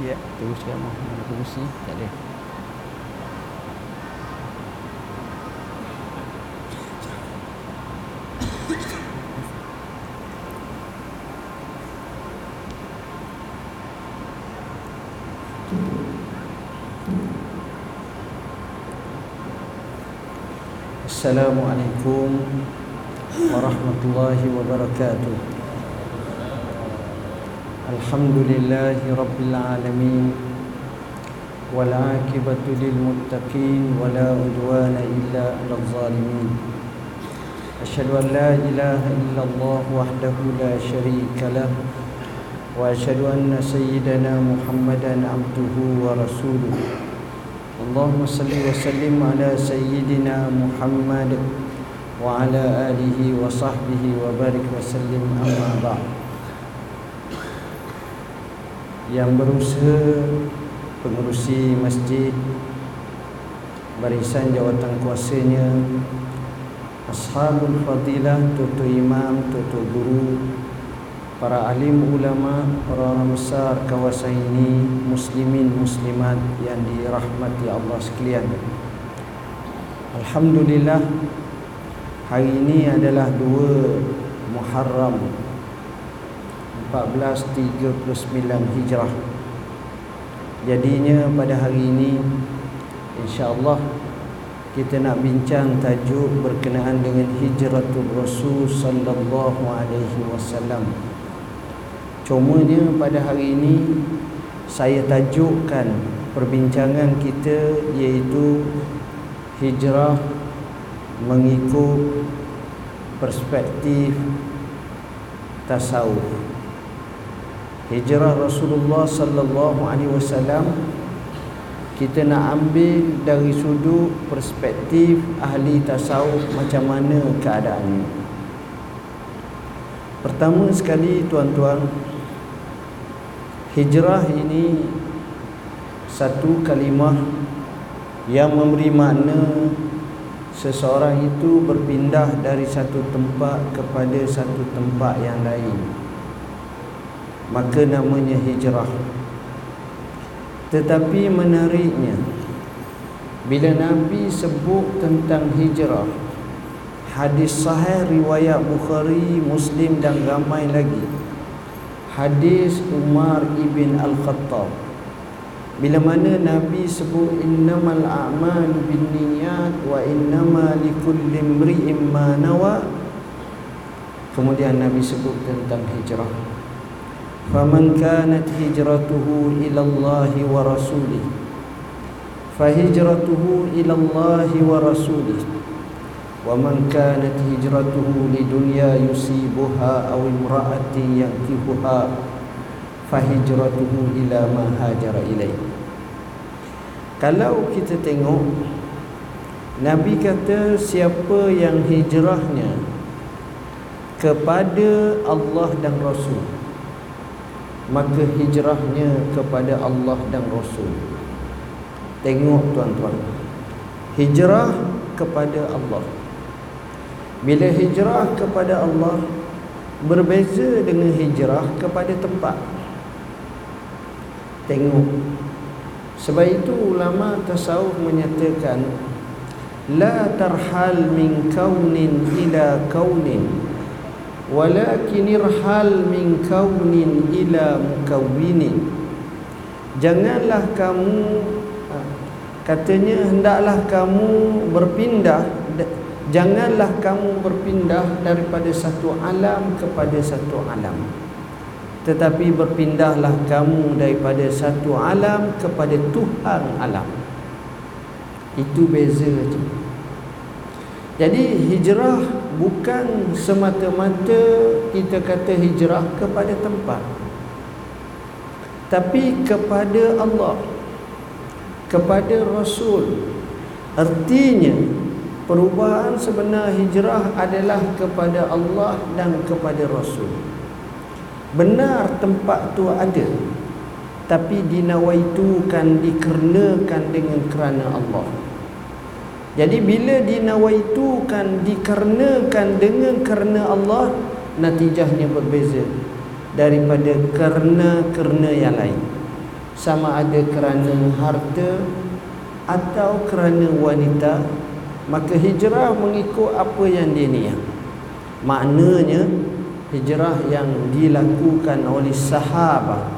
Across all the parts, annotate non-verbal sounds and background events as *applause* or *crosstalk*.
Ya, teruskan mah. Mana kursi? Tak ada. Assalamualaikum warahmatullahi wabarakatuh. Alhamdulillahi rabbil alamin. Wal 'aqibatu lil muttaqin wa la udwana illa 'alal zalimin. Asyhadu an la ilaha illallah wahdahu la syarika lah wa asyhadu anna sayyidana Muhammadan 'abduhu wa rasuluhu. اللهم صل وسلم على سيدنا محمد وعلى آله وصحبه وبارك وسلم أما بعد yang berusaha pengurusi masjid barisan jawatan kuasanya ashabul fadilah tutu imam tutu guru para alim ulama, para orang besar kawasan ini, muslimin muslimat yang dirahmati Allah sekalian. Alhamdulillah hari ini adalah 2 Muharram 1439 Hijrah. Jadinya pada hari ini insya-Allah kita nak bincang tajuk berkenaan dengan hijratul Rasul sallallahu alaihi wasallam. Cumanya pada hari ini saya tajukkan perbincangan kita iaitu hijrah mengikut perspektif tasawuf. Hijrah Rasulullah sallallahu alaihi wasallam kita nak ambil dari sudut perspektif ahli tasawuf macam mana keadaannya. Pertama sekali tuan-tuan Hijrah ini satu kalimah yang memberi makna seseorang itu berpindah dari satu tempat kepada satu tempat yang lain. Maka namanya hijrah. Tetapi menariknya bila Nabi sebut tentang hijrah hadis sahih riwayat Bukhari, Muslim dan ramai lagi. Hadis Umar ibn Al-Khattab. Bila mana Nabi sebut innamal a'malu binniyat wa innama likulli imri'in ma nawa kemudian Nabi sebut tentang hijrah faman kanat hijratuhu ila Allah wa rasulih fahijratuhu ila Allah wa rasulih ومن كانت هجرته لدنيا يصيبها أو امرأة ينكحها فهجرته إلى ما هاجر إليه Kalau kita tengok Nabi kata siapa yang hijrahnya kepada Allah dan Rasul maka hijrahnya kepada Allah dan Rasul. Tengok tuan-tuan. Hijrah kepada Allah. Bila hijrah kepada Allah Berbeza dengan hijrah kepada tempat. Tengok. Sebab itu ulama tasawuf menyatakan La tarhal min kaunin ila kaunin Walakin irhal min kaunin ila mukawinin Janganlah kamu ha, Katanya hendaklah kamu berpindah Janganlah kamu berpindah daripada satu alam kepada satu alam. Tetapi berpindahlah kamu daripada satu alam kepada Tuhan alam. Itu beza je Jadi hijrah bukan semata-mata kita kata hijrah kepada tempat Tapi kepada Allah Kepada Rasul Artinya Perubahan sebenar hijrah adalah kepada Allah dan kepada Rasul. Benar tempat tu ada. Tapi dinawaitukan dikarenakan dengan kerana Allah. Jadi bila dinawaitukan dikarenakan dengan kerana Allah, natijahnya berbeza daripada kerana-kerana yang lain. sama ada kerana harta atau kerana wanita maka hijrah mengikut apa yang dia niat maknanya hijrah yang dilakukan oleh sahabat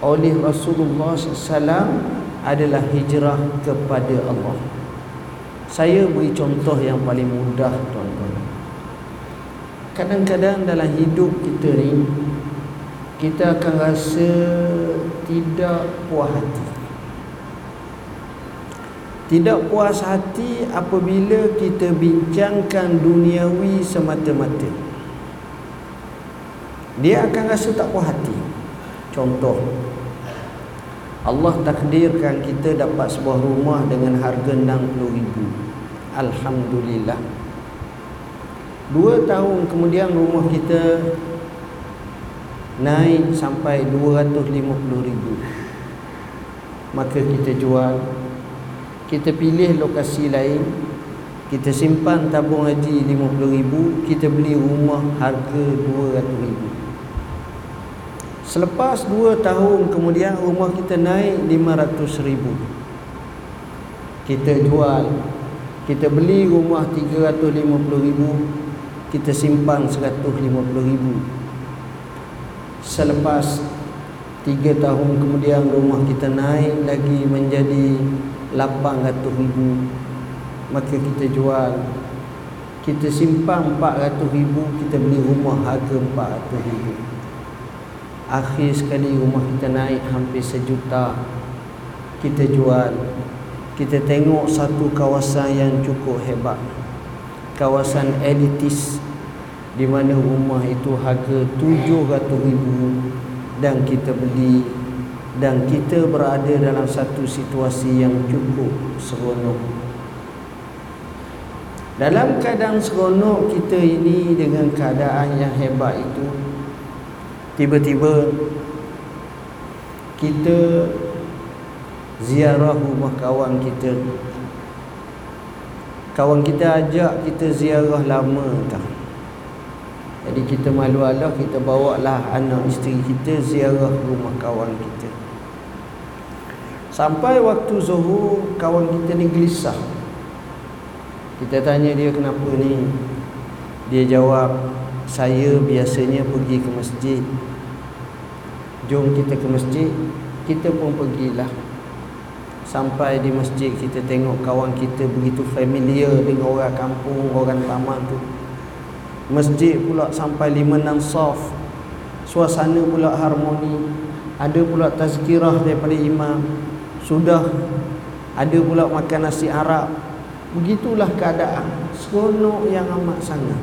oleh Rasulullah SAW adalah hijrah kepada Allah saya beri contoh yang paling mudah tuan-tuan. Kadang-kadang dalam hidup kita ni kita akan rasa tidak puas hati. Tidak puas hati apabila kita bincangkan duniawi semata-mata. Dia akan rasa tak puas hati. Contoh Allah takdirkan kita dapat sebuah rumah dengan harga 60 ribu. Alhamdulillah. Dua tahun kemudian rumah kita naik sampai 250 ribu. Maka kita jual. Kita pilih lokasi lain. Kita simpan tabung haji 50 ribu. Kita beli rumah harga 200 ribu selepas 2 tahun kemudian rumah kita naik 500 ribu. Kita jual kita beli rumah 350 ribu kita simpan 150 ribu. Selepas tiga tahun kemudian rumah kita naik lagi menjadi 800 ribu. Maka kita jual kita simpan 400 ribu kita beli rumah harga 400 ribu akhir sekali rumah kita naik hampir sejuta. Kita jual. Kita tengok satu kawasan yang cukup hebat. Kawasan elitis di mana rumah itu harga RM700,000 dan kita beli. Dan kita berada dalam satu situasi yang cukup seronok. Dalam keadaan seronok kita ini dengan keadaan yang hebat itu tiba-tiba kita ziarah rumah kawan kita kawan kita ajak kita ziarah lama tak jadi kita malu Allah kita bawa lah anak isteri kita ziarah rumah kawan kita. Sampai waktu zuhur kawan kita ni gelisah. Kita tanya dia kenapa ni? Dia jawab, saya biasanya pergi ke masjid. Jom kita ke masjid. Kita pun pergilah. Sampai di masjid kita tengok kawan kita begitu familiar dengan orang kampung, orang taman tu. Masjid pula sampai lima enam saf Suasana pula harmoni Ada pula tazkirah daripada imam Sudah Ada pula makan nasi Arab Begitulah keadaan Seronok yang amat sangat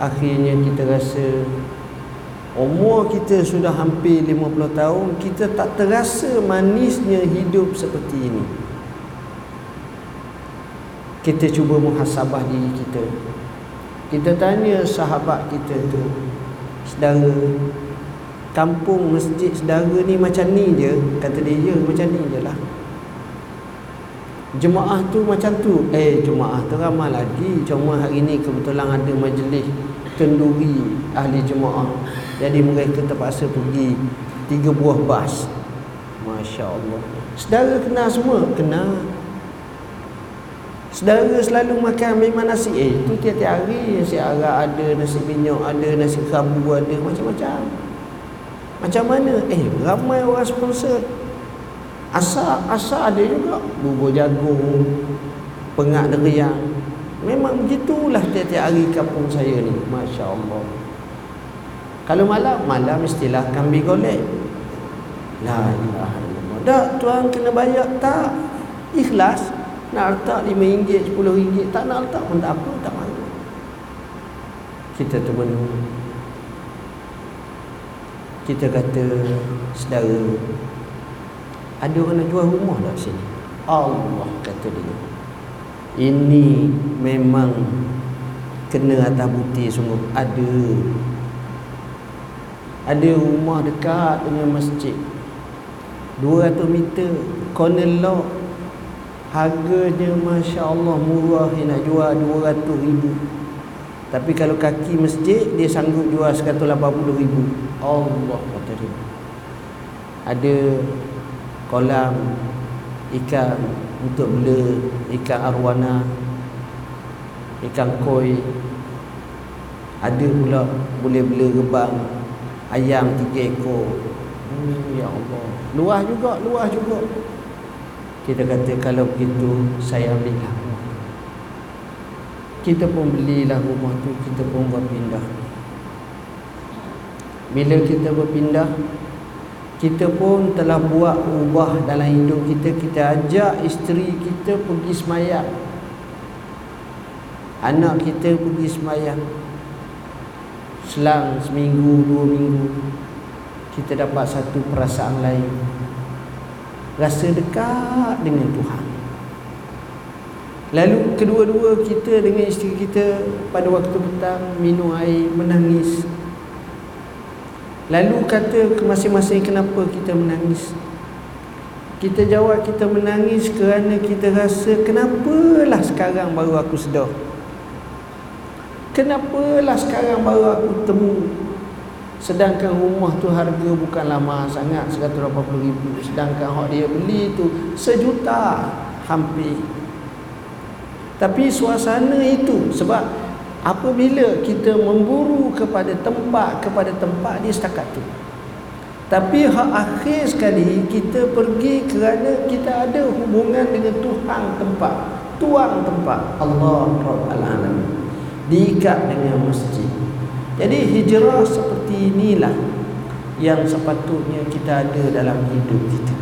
Akhirnya kita rasa Umur kita sudah hampir 50 tahun Kita tak terasa manisnya hidup seperti ini. Kita cuba muhasabah diri kita. Kita tanya sahabat kita tu Sedara Kampung masjid sedara ni macam ni je? Kata dia ya macam ni je lah. Jemaah tu macam tu. Eh jemaah tu ramai lagi. Cuma hari ni kebetulan ada majlis Kenduri ahli jemaah Jadi mereka terpaksa pergi Tiga buah bas. Masya Allah Sedara kenal semua? Kenal. Saudara selalu makan memang nasi. Eh tu tiap-tiap hari Nasi arak ada Nasi minyak ada Nasi kabu ada Macam-macam. Macam mana? Eh ramai orang sponsor. Asal Asal ada juga. Bubur jagung Pengak deriang Memang begitulah tiap-tiap hari kampung saya ni. Masya Allah Kalau malam Malam mestilah kambing golek. La ilaha illallah. Tak tuan kena bayar Tak? Ikhlas. Nak letak RM5, RM10 Tak nak letak pun tak apa Tak mahu Kita terbenung Kita kata Sedara Ada orang nak jual rumah tak sini? Allah kata dia. Ini memang Kena atas buti sungguh Ada Ada rumah dekat dengan masjid. 200 meter Corner lock Harganya Masya Allah murah Dia nak jual 200 ribu. Tapi kalau kaki masjid Dia sanggup jual 180 ribu. Allah kata dia. Ada kolam ikan untuk bela ikan arwana ikan koi. Ada pula boleh bela gebang ayam tiga ekor. Hmm, ya Allah. Luas juga luas juga. Kita kata kalau begitu saya ambillah kita pun belilah rumah tu kita pun berpindah. Bila kita berpindah kita pun telah buat ubah dalam hidup kita. Kita ajak isteri kita pergi semayang. Anak kita pergi semayang selang seminggu dua minggu kita dapat satu perasaan lain. Rasa dekat dengan Tuhan. Lalu kedua-dua kita dengan isteri kita pada waktu petang minum air menangis. Lalu kata ke masing-masing kenapa kita menangis. Kita jawab kita menangis kerana kita rasa Kenapalah sekarang baru aku sedar Kenapalah sekarang baru aku temu? Sedangkan rumah tu harga bukanlah mahal sangat 180 ribu. Sedangkan hak dia beli tu sejuta hampir. Tapi suasana itu sebab apabila kita memburu kepada tempat kepada tempat dia setakat tu. Tapi hak akhir sekali kita pergi kerana kita ada hubungan dengan Tuhan tempat tuan tempat. Allah Rabbul Alamin diikat dengan masjid jadi hijrah seperti inilah yang sepatutnya kita ada dalam hidup kita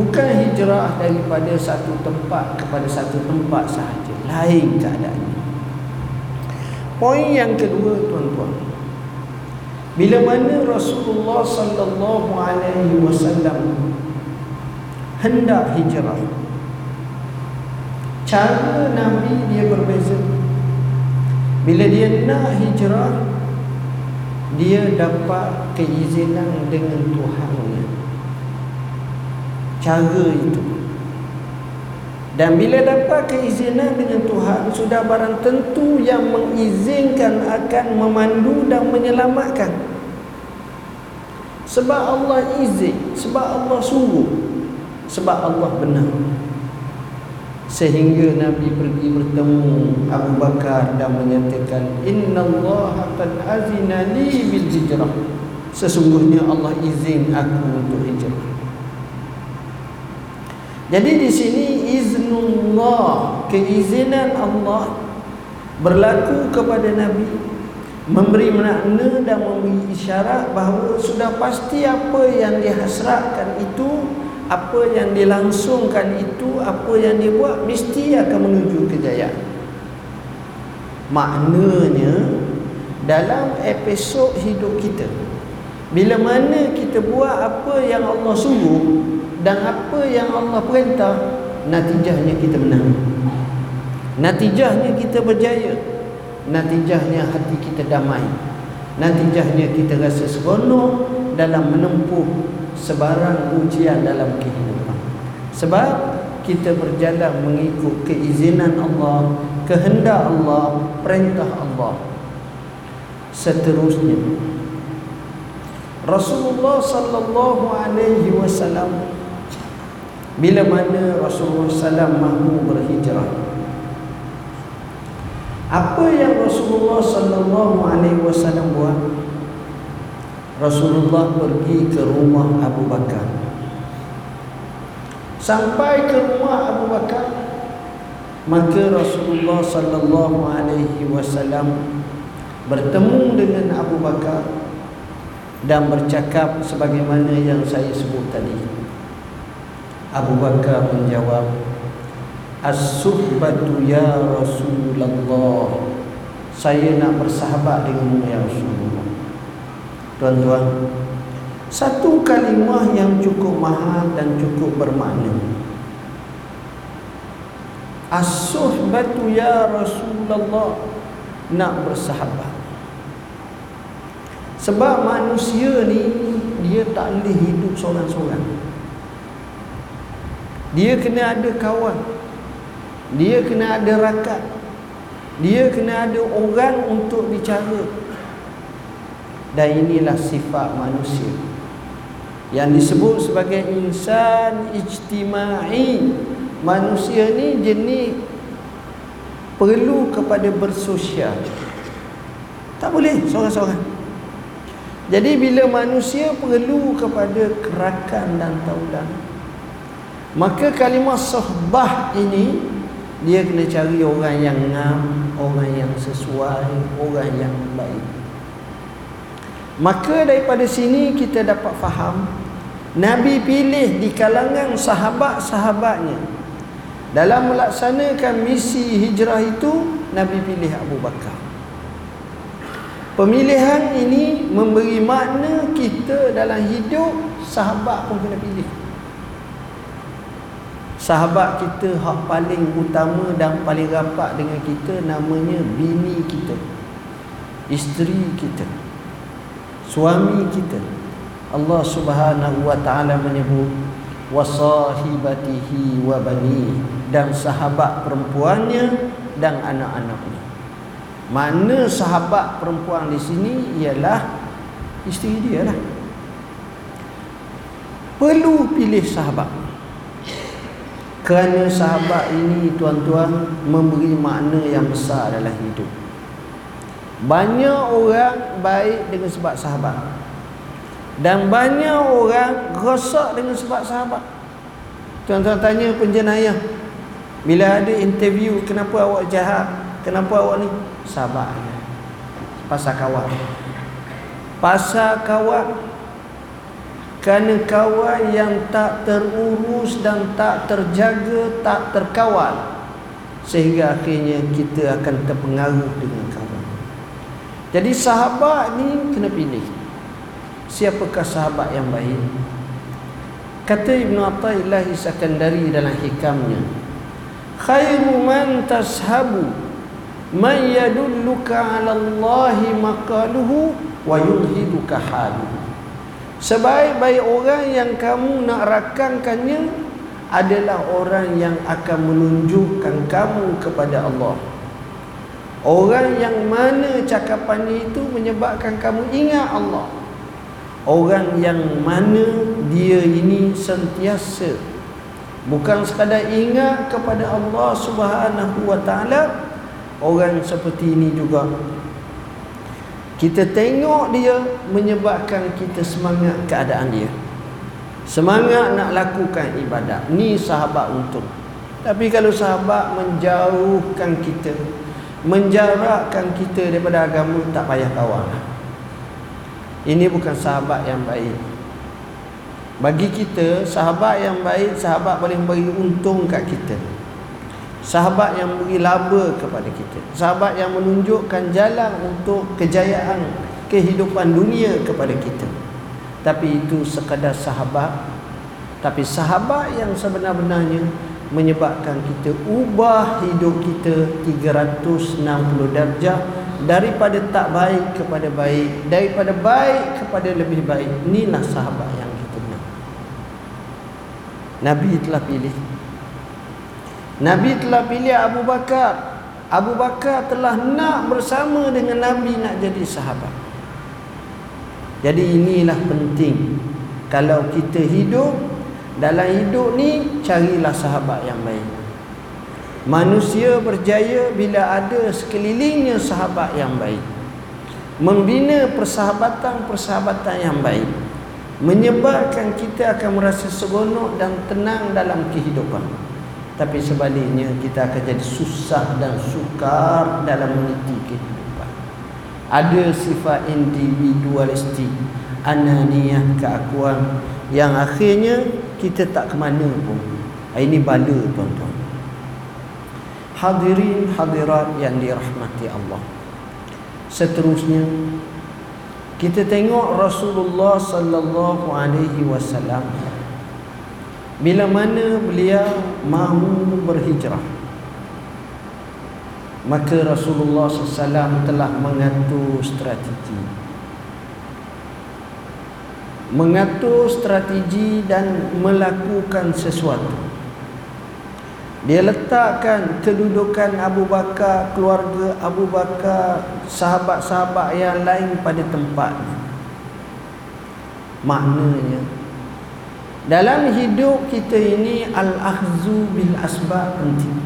bukan hijrah daripada satu tempat kepada satu tempat sahaja lain keadaannya Poin yang kedua tuan-tuan. Bila mana Rasulullah sallallahu alaihi wasallam hendak hijrah. Cara Nabi dia berbeza. Bila dia nak hijrah dia dapat keizinan dengan Tuhan. Cara itu. Dan bila dapat keizinan dengan Tuhan Sudah barang tentu yang mengizinkan Akan memandu dan menyelamatkan. Sebab Allah izin Sebab Allah suruh Sebab Allah benar Sehingga Nabi pergi bertemu Abu Bakar dan menyatakan Inna Allah qad azina li bil hijrah. Sesungguhnya Allah izin aku untuk hijrah. Jadi di sini iznullah, keizinan Allah berlaku kepada Nabi memberi makna dan memberi isyarat bahawa sudah pasti apa yang dihasratkan itu apa yang dilangsungkan itu apa yang dibuat mesti akan menuju kejayaan. Maknanya dalam episod hidup kita bila mana kita buat apa yang Allah suruh dan apa yang Allah perintah natijahnya kita menang. Natijahnya kita berjaya. Natijahnya hati kita damai. Natijahnya kita rasa seronok dalam menempuh sebarang ujian dalam kehidupan. Sebab kita berjalan mengikut keizinan Allah kehendak Allah perintah Allah. Seterusnya. Rasulullah sallallahu alaihi wasallam bila mana Rasulullah SAW mahu berhijrah? Apa yang Rasulullah sallallahu alaihi wasallam buat Rasulullah pergi ke rumah Abu Bakar. Sampai ke rumah Abu Bakar maka Rasulullah sallallahu alaihi wasallam bertemu dengan Abu Bakar dan bercakap sebagaimana yang saya sebut tadi. Abu Bakar menjawab As-suhbatu ya Rasulullah. Saya nak bersahabat dengan ya Rasulullah Tuan-tuan Satu kalimah yang cukup mahal dan cukup bermakna. As-suhbatu ya Rasulullah. Nak bersahabat. Sebab manusia ni Dia tak boleh hidup seorang-seorang. Dia kena ada kawan. Dia kena ada rakat. Dia kena ada orang untuk bicara Dan inilah sifat manusia. Yang disebut sebagai insan ijtimai. Manusia ni jenis perlu kepada bersosial. Tak boleh seorang-seorang. Jadi bila manusia perlu kepada kerakan dan taulan maka kalimah sohbah ini dia kena cari orang yang ngam orang yang sesuai orang yang baik maka daripada sini kita dapat faham Nabi pilih di kalangan sahabat-sahabatnya. Dalam melaksanakan misi hijrah itu Nabi pilih Abu Bakar. Pemilihan ini memberi makna kita dalam hidup sahabat pun kena pilih. Sahabat kita hak paling utama dan paling rapat dengan kita namanya bini kita isteri kita suami kita Allah Subhanahu wa taala menyebut wasahibatihi wa bani dan sahabat perempuannya dan anak-anaknya. Mana sahabat perempuan di sini ialah isteri dia lah. Perlu pilih sahabat. Kerana sahabat ini tuan-tuan memberi makna yang besar dalam hidup. Banyak orang baik dengan sebab sahabat. Dan banyak orang rosak dengan sebab sahabat. Tuan-tuan tanya penjenayah. Bila ada interview, kenapa awak jahat? Kenapa awak ni? Sahabat. Pasal kawan. Pasal kawan. Kerana kawan yang tak terurus dan tak terjaga, tak terkawal. Sehingga akhirnya kita akan terpengaruh dengan kawan. Jadi sahabat ni kena pilih siapakah sahabat yang baik. Kata Ibn Atta'illah Sakandari dalam hikamnya khairu man tashabu man yadulluka ala Allahi maqaluhu wa yudhiduka haluhu sebaik-baik orang yang kamu nak rakamkannya adalah orang yang akan menunjukkan kamu kepada Allah Orang yang mana cakapannya itu menyebabkan kamu ingat Allah. Orang yang mana dia ini sentiasa bukan sekadar ingat kepada Allah Subhanahu wa taala orang seperti ini juga. Kita tengok dia menyebabkan kita semangat keadaan dia. Semangat nak lakukan ibadat. Ni sahabat untuk tapi kalau sahabat menjauhkan kita menjarakkan kita daripada agama tak payah kawan. Ini bukan sahabat yang baik. Bagi kita Sahabat yang baik Sahabat boleh beri untung kat kita. Sahabat yang beri laba kepada kita. Sahabat yang menunjukkan jalan Untuk kejayaan Kehidupan dunia kepada kita. Tapi itu sekadar sahabat. Tapi sahabat yang sebenar-benarnya Menyebabkan kita ubah hidup kita 360 darjah daripada tak baik kepada baik daripada baik kepada lebih baik. Inilah sahabat yang kita nak Nabi telah pilih. Nabi telah pilih Abu Bakar. Abu Bakar telah nak bersama dengan Nabi nak jadi sahabat. Jadi inilah penting. Kalau kita hidup dalam hidup ni carilah sahabat yang baik Manusia berjaya bila ada sekelilingnya sahabat yang baik. Membina persahabatan-persahabatan yang baik. Menyebabkan kita akan merasa seronok dan tenang dalam kehidupan. Tapi sebaliknya kita akan jadi susah dan sukar dalam meniti kehidupan. Ada sifat individualistik, ananiyah, keakuan yang akhirnya kita tak ke mana pun. Ini bala tuan-tuan. Hadirin hadirat yang dirahmati Allah. Seterusnya kita tengok Rasulullah sallallahu alaihi wasallam bila mana beliau mahu berhijrah maka Rasulullah SAW telah mengatur strategi mengatur strategi dan melakukan sesuatu. Dia letakkan kedudukan Abu Bakar, keluarga Abu Bakar, sahabat-sahabat yang lain pada tempatnya. Maknanya dalam hidup kita ini al-akhzu bil asbab penting.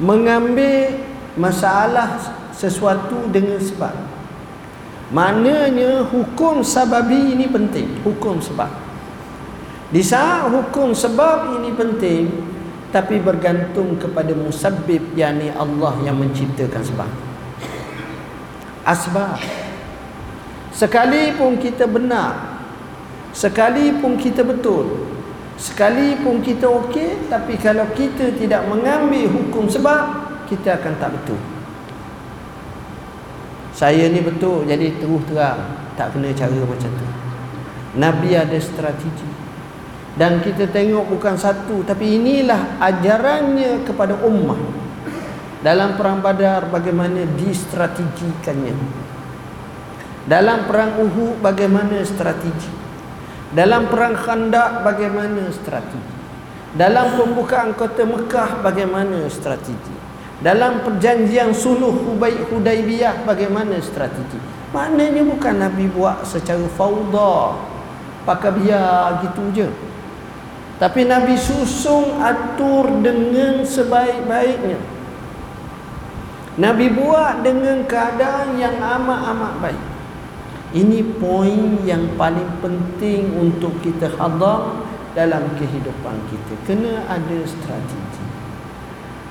Mengambil masalah sesuatu dengan sebab maknanya hukum sababi ini penting. Hukum sebab. Di saat hukum sebab ini penting tapi bergantung kepada musabbib yakni Allah yang menciptakan sebab. Asbab. Sekalipun kita benar sekalipun kita betul sekalipun kita okey tapi kalau kita tidak mengambil hukum sebab kita akan tak betul saya ni betul jadi terus terang tak kena cara macam tu. Nabi ada strategi. Dan kita tengok bukan satu tapi inilah ajarannya kepada ummah. Dalam perang badar bagaimana distrategikannya. Dalam perang Uhud bagaimana strategi. Dalam perang khandak bagaimana strategi. Dalam pembukaan kota Mekah bagaimana strategi dalam perjanjian suluh Hudaibiyah bagaimana strategi maknanya bukan Nabi buat secara fauda pakai biar gitu je tapi Nabi susung atur dengan sebaik-baiknya. Nabi buat dengan keadaan yang amat-amat baik. Ini poin yang paling penting untuk kita hadam dalam kehidupan kita. Kena ada strategi.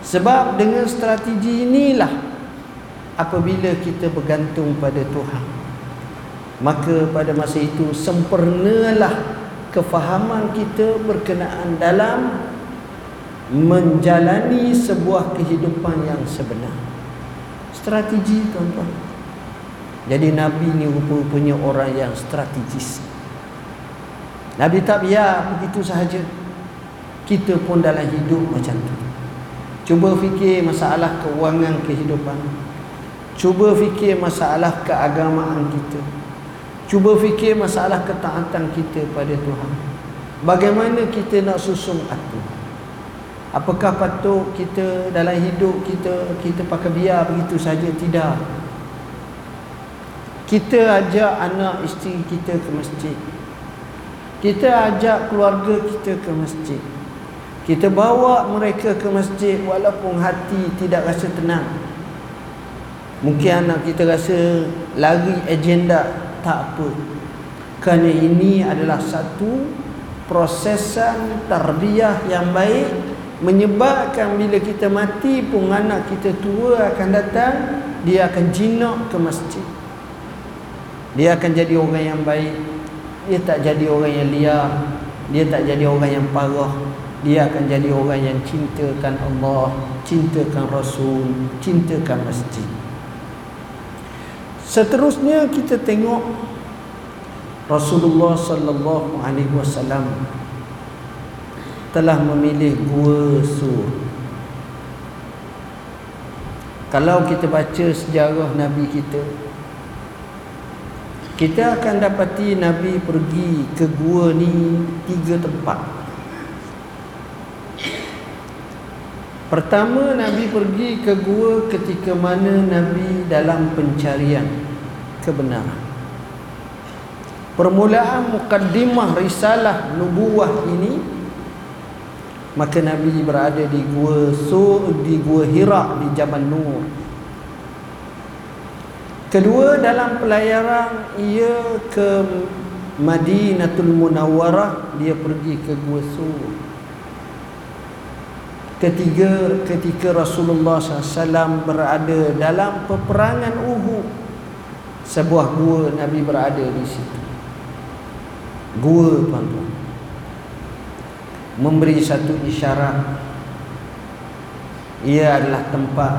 Sebab dengan strategi inilah apabila kita bergantung pada Tuhan. Maka pada masa itu sempurnalah kefahaman kita berkenaan dalam menjalani sebuah kehidupan yang sebenar. Strategi tuan-tuan. Jadi Nabi ni rupa-rupanya orang yang strategis. Nabi tak biar begitu sahaja. Kita pun dalam hidup macam tu. Cuba fikir masalah keuangan kehidupan. Cuba fikir masalah keagamaan kita. Cuba fikir masalah ketaatan kita pada Tuhan. Bagaimana kita nak susun atur? Apakah patut kita dalam hidup kita kita pakai biar begitu saja tidak? Kita ajak anak isteri kita ke masjid. Kita ajak keluarga kita ke masjid. Kita bawa mereka ke masjid walaupun hati tidak rasa tenang. Mungkin anak kita rasa lari agenda tak apa. Kerana ini adalah satu prosesan tarbiyah yang baik menyebabkan bila kita mati pun anak kita tua akan datang dia akan jinak ke masjid. Dia akan jadi orang yang baik. Dia tak jadi orang yang liar. Dia tak jadi orang yang parah dia akan jadi orang yang cintakan Allah cintakan Rasul cintakan masjid Seterusnya kita tengok Rasulullah sallallahu alaihi wasallam telah memilih gua sur. Kalau kita baca sejarah Nabi kita kita akan dapati Nabi pergi ke gua ni tiga tempat. Pertama Nabi pergi ke gua ketika mana Nabi dalam pencarian kebenaran. Permulaan mukaddimah risalah nubuah ini maka Nabi berada di gua Su di gua Hira di Jabal Nur. Kedua dalam pelayaran ia ke Madinatul Munawwarah dia pergi ke gua Sur. Ketiga, ketika Rasulullah SAW berada dalam peperangan Uhud, sebuah gua Nabi berada di situ. Gua tuan-tuan. Memberi satu isyarat. Ia adalah tempat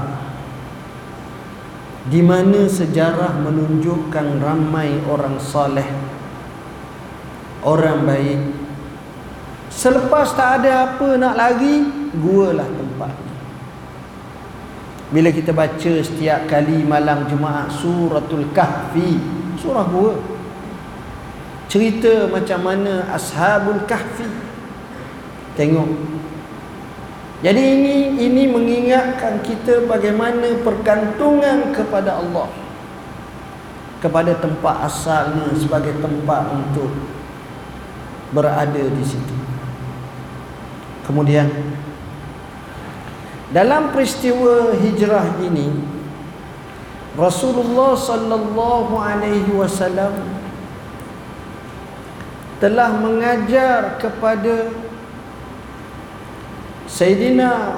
di mana sejarah menunjukkan ramai orang soleh, orang baik. Selepas tak ada apa nak lagi, gua lah tempat. Bila kita baca setiap kali malam Jumaat suratul kahfi surah gua. Cerita macam mana ashabul kahfi? Tengok. Jadi ini ini mengingatkan kita bagaimana pergantungan kepada Allah. Kepada tempat asalnya sebagai tempat untuk berada di situ kemudian dalam peristiwa hijrah ini Rasulullah sallallahu alaihi wasallam telah mengajar kepada Sayyidina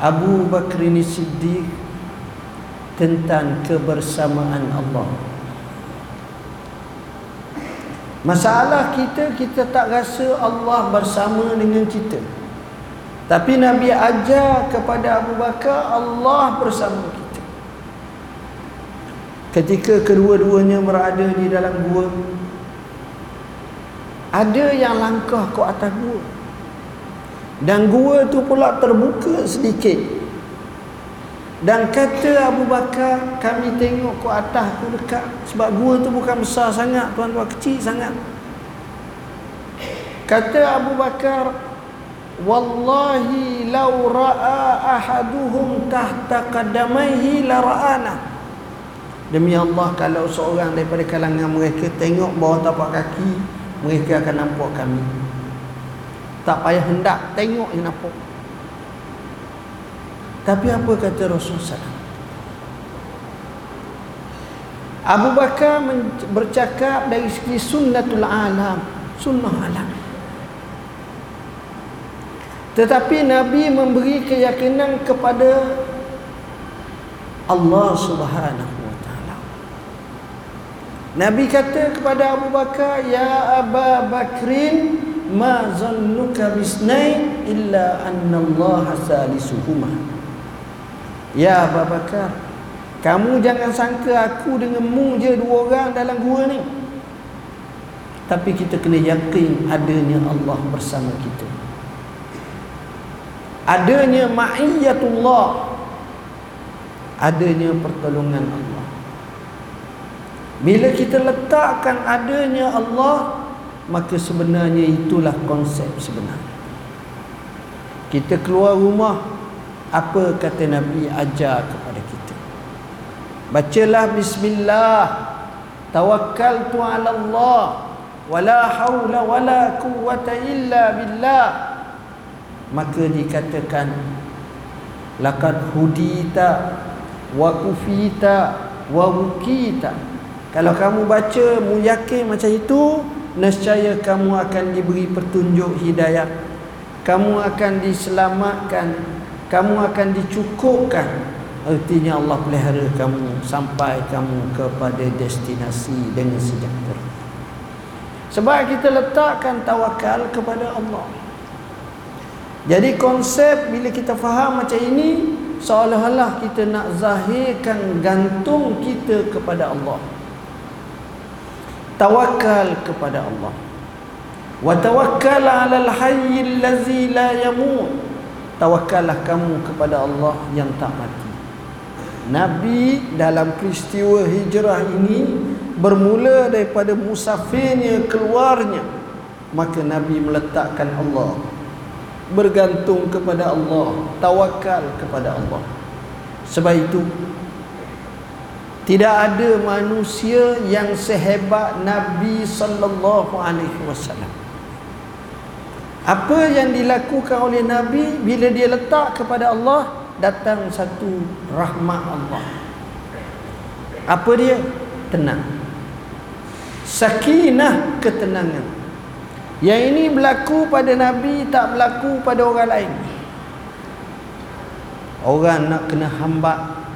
Abu Bakr Siddiq tentang kebersamaan Allah. Masalah kita kita tak rasa Allah bersama dengan kita. Tapi Nabi ajar kepada Abu Bakar Allah bersama kita. Ketika kedua-duanya berada di dalam gua ada yang langkah ke atas gua. Dan gua tu pula terbuka sedikit. Dan kata Abu Bakar kami tengok ke atas tu dekat sebab gua tu bukan besar sangat tuan-tuan kecil sangat. Kata Abu Bakar Wallahi law ra'a ahaduhum tahta qadamaihi la ra'ana. Demi Allah kalau seorang daripada kalangan mereka tengok bawah tapak kaki, mereka akan nampak kami. Tak payah hendak tengok yang nampak. Tapi apa kata Rasulullah Abu Bakar bercakap dari segi sunnatul alam, sunnah alam. Tetapi Nabi memberi keyakinan kepada Allah Subhanahu wa taala. Nabi kata kepada Abu Bakar, "Ya Abu Bakrin, ma zannuka bisnain illa anna Allah salisuhuma." Ya Abu Bakar, kamu jangan sangka aku dengan mu je dua orang dalam gua ni. Tapi kita kena yakin adanya Allah bersama kita. Adanya ma'iyatullah. Adanya pertolongan Allah. Bila kita letakkan adanya Allah maka sebenarnya itulah konsep sebenarnya. Kita keluar rumah apa kata Nabi ajar kepada kita? Bacalah bismillah. Tawakkaltu ala Allah. Wala haula wala quwwata illa billah. Maka dikatakan laqad hudita wa kufita wa wukita. Kalau kamu baca mu yakin macam itu nescaya kamu akan diberi petunjuk hidayah. Kamu akan diselamatkan kamu akan dicukupkan artinya Allah pelihara kamu sampai kamu kepada destinasi dengan sejahtera sebab kita letakkan tawakal kepada Allah jadi konsep bila kita faham macam ini seolah-olah kita nak zahirkan gantung kita kepada Allah. Tawakal kepada Allah. Wa tawakkal 'alal hayyil ladzi la yamut. Tawakkallah kamu kepada Allah yang tak mati. Nabi dalam peristiwa hijrah ini bermula daripada musafirnya keluarnya maka Nabi meletakkan Allah bergantung kepada Allah, tawakal kepada Allah. Sebab itu tidak ada manusia yang sehebat Nabi sallallahu alaihi wasallam. Apa yang dilakukan oleh Nabi bila dia letak kepada Allah datang satu rahmat Allah. Apa dia? Tenang. Sakinah ketenangan. Yang ini berlaku pada Nabi tak berlaku pada orang lain. Orang nak kena hambat,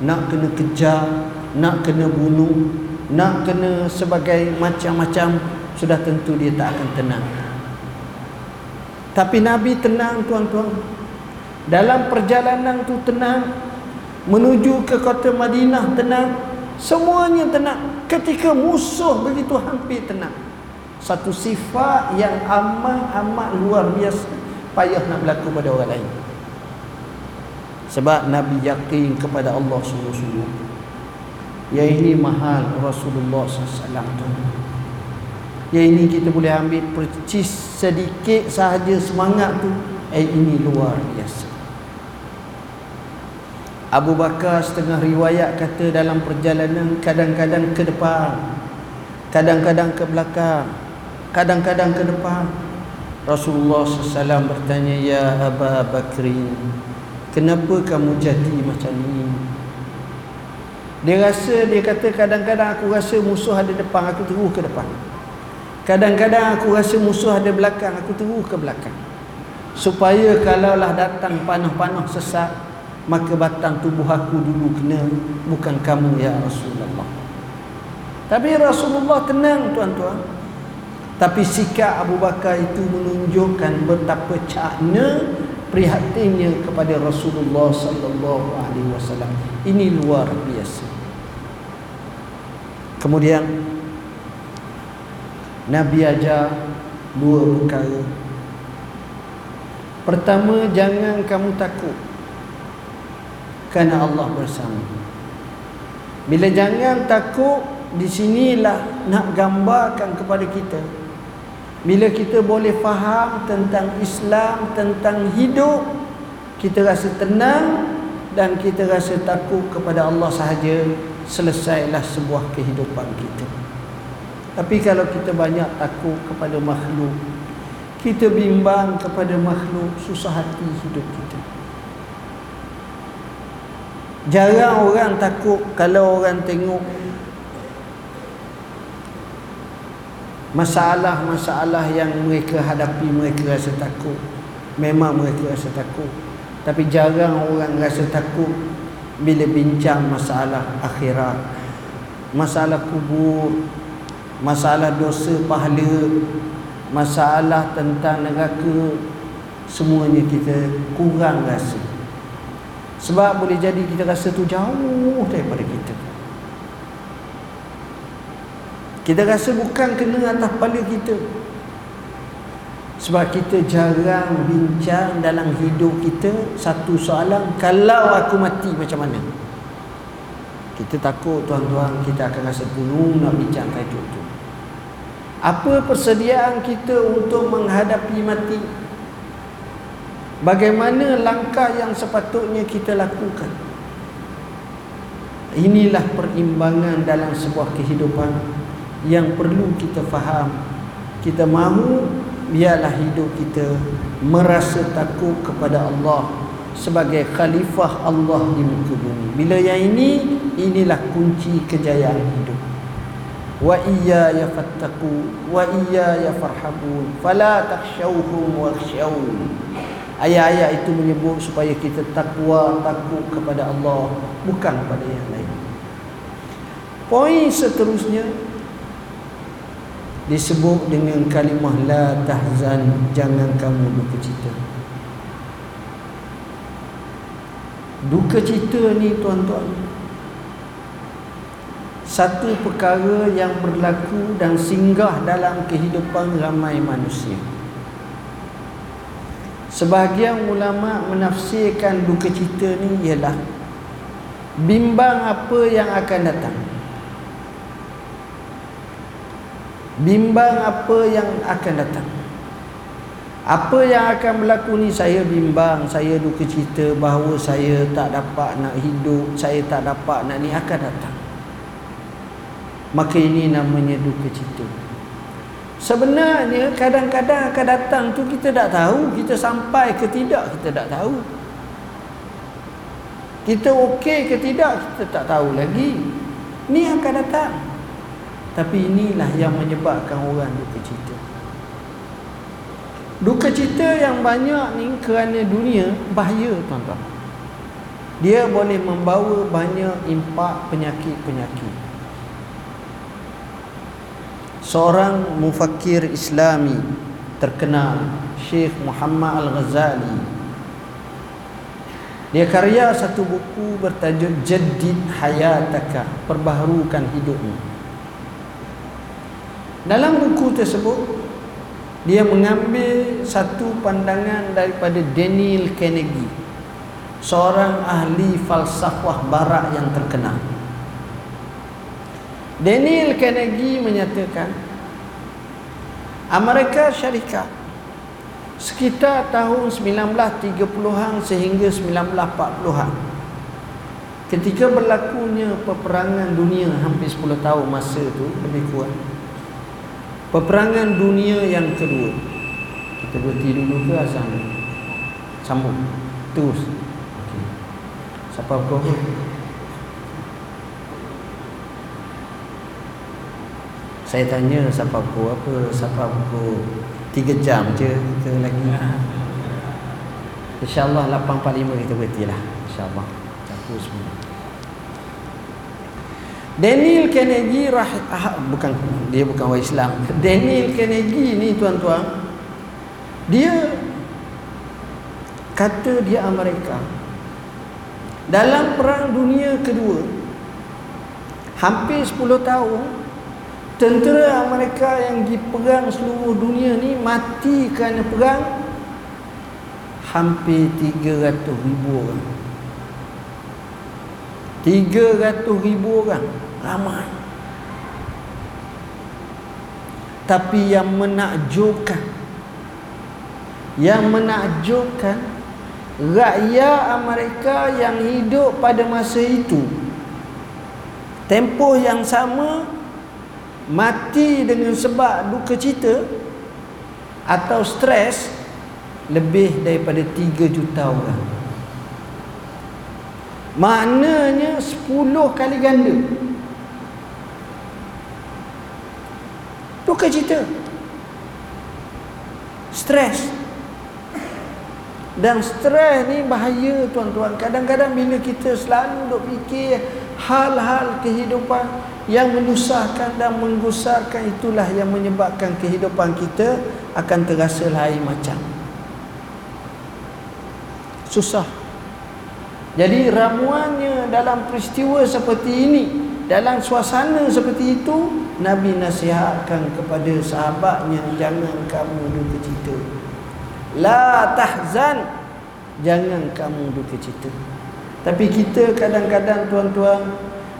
nak kena kejar, nak kena bunuh, nak kena sebagai macam-macam sudah tentu dia tak akan tenang. Tapi Nabi tenang tuan-tuan. Dalam perjalanan tu tenang. Menuju ke kota Madinah tenang, semuanya tenang. Ketika musuh begitu hampir tenang. Satu sifat yang amat-amat luar biasa. Payah nak berlaku pada orang lain. Sebab Nabi yakin kepada Allah sungguh-sungguh. Yang ini mahal Rasulullah SAW yang ini kita boleh ambil percis sedikit sahaja semangat tu. Eh ini luar biasa. Abu Bakar setengah riwayat kata dalam perjalanan kadang-kadang ke depan kadang-kadang ke belakang kadang-kadang ke depan. Rasulullah SAW bertanya Ya Aba Bakrin Kenapa kamu jadi macam ni? Dia rasa Dia kata kadang-kadang aku rasa musuh ada depan Aku terus ke depan Kadang-kadang aku rasa musuh ada belakang Aku terus ke belakang. Supaya kalaulah datang panah-panah sesat Maka batang tubuh aku dulu kena Bukan kamu ya Rasulullah. Tapi Rasulullah tenang tuan-tuan. Tapi sikap Abu Bakar itu menunjukkan Betapa cakna Prihatinnya kepada Rasulullah Sallallahu Alaihi Wasallam. Ini luar biasa. Kemudian Nabi ajar Dua perkara. Pertama jangan kamu takut Kerana Allah bersama. Bila jangan takut Di sinilah nak gambarkan kepada kita. Bila kita boleh faham tentang Islam Tentang hidup Kita rasa tenang Dan kita rasa takut kepada Allah sahaja Selesailah sebuah kehidupan kita Tapi kalau kita banyak takut kepada makhluk kita bimbang kepada makhluk susah hati hidup kita. Jarang orang takut kalau orang tengok masalah-masalah yang mereka hadapi mereka rasa takut. Memang mereka rasa takut. Tapi jarang orang rasa takut bila bincang masalah akhirat masalah kubur masalah dosa pahala masalah tentang neraka semuanya kita kurang rasa. Sebab boleh jadi kita rasa tu jauh daripada kita. Kita rasa bukan kena atas kepala kita. Sebab kita jarang bincang dalam hidup kita satu soalan kalau aku mati macam mana? Kita takut tuan-tuan kita akan rasa penuh nak bincangkan hidup tu apa persediaan kita untuk menghadapi mati? Bagaimana langkah yang sepatutnya kita lakukan? Inilah perimbangan dalam sebuah kehidupan yang perlu kita faham. Kita mahu biarlah hidup kita merasa takut kepada Allah sebagai khalifah Allah di muka bumi. Bila yang ini, inilah kunci kejayaan hidup wa iyaya fattaku wa iyaya farhabun. Fala takhshawhum wakhshawun ayat-ayat itu menyebut supaya kita takwa takut kepada Allah bukan kepada yang lain. Poin seterusnya disebut dengan kalimah la tahzan jangan kamu duka cita. Duka cita ni tuan-tuan satu perkara yang berlaku dan singgah dalam kehidupan ramai manusia. Sebahagian ulama menafsirkan duka cita ni ialah bimbang apa yang akan datang. Bimbang apa yang akan datang. Apa yang akan berlaku ni saya bimbang, saya duka cita bahawa saya tak dapat nak hidup, saya tak dapat nak ni akan datang maka ini namanya duka cita. Sebenarnya kadang-kadang akan datang tu kita tak tahu kita sampai ke tidak kita tak tahu. Kita okey ke tidak kita tak tahu lagi. Ni akan datang. Tapi inilah yang menyebabkan orang duka cita. Duka cita yang banyak ni kerana dunia bahaya tuan-tuan. Dia boleh membawa banyak impak penyakit-penyakit seorang mufakir islami terkenal Syekh Muhammad Al-Ghazali. Dia karya satu buku bertajuk Jaddid Hayataka perbaharukan hidupmu. Dalam buku tersebut dia mengambil satu pandangan daripada Daniel Carnegie seorang ahli falsafah barat yang terkenal Daniel Carnegie menyatakan Amerika Syarikat sekitar tahun 1930-an sehingga 1940-an ketika berlakunya peperangan dunia hampir 10 tahun masa itu lebih kurang Peperangan dunia yang kedua. Kita berhenti dulu ke azan? Sambung. Terus. Okay. Siapa kau? Saya tanya siapa kau apa? Siapa kau? Tiga jam je kita lagi. InsyaAllah 8.45 kita berhenti lah. InsyaAllah. Campur semua. Daniel Carnegie rah, ah, bukan dia bukan orang Islam. *laughs* Daniel Carnegie ni tuan-tuan dia kata dia Amerika. Dalam perang dunia kedua hampir 10 tahun tentera Amerika yang diperang seluruh dunia ni mati kerana perang hampir 300 ribu orang. 300 ribu orang ramai tapi yang menakjubkan yang menakjubkan rakyat Amerika yang hidup pada masa itu tempoh yang sama mati dengan sebab duka cita atau stres lebih daripada 3 juta orang. Maknanya 10 kali ganda. Bukan cerita Stres. Dan stres ni bahaya tuan-tuan. Kadang-kadang bila kita selalu duk fikir Hal-hal kehidupan Yang menyusahkan dan menggusarkan Itulah yang menyebabkan kehidupan kita Akan terasa lain macam Susah Jadi ramuannya dalam peristiwa seperti ini Dalam suasana seperti itu Nabi nasihatkan kepada sahabatnya jangan kamu duka cita. La tahzan jangan kamu duka cita. Tapi kita kadang-kadang tuan-tuan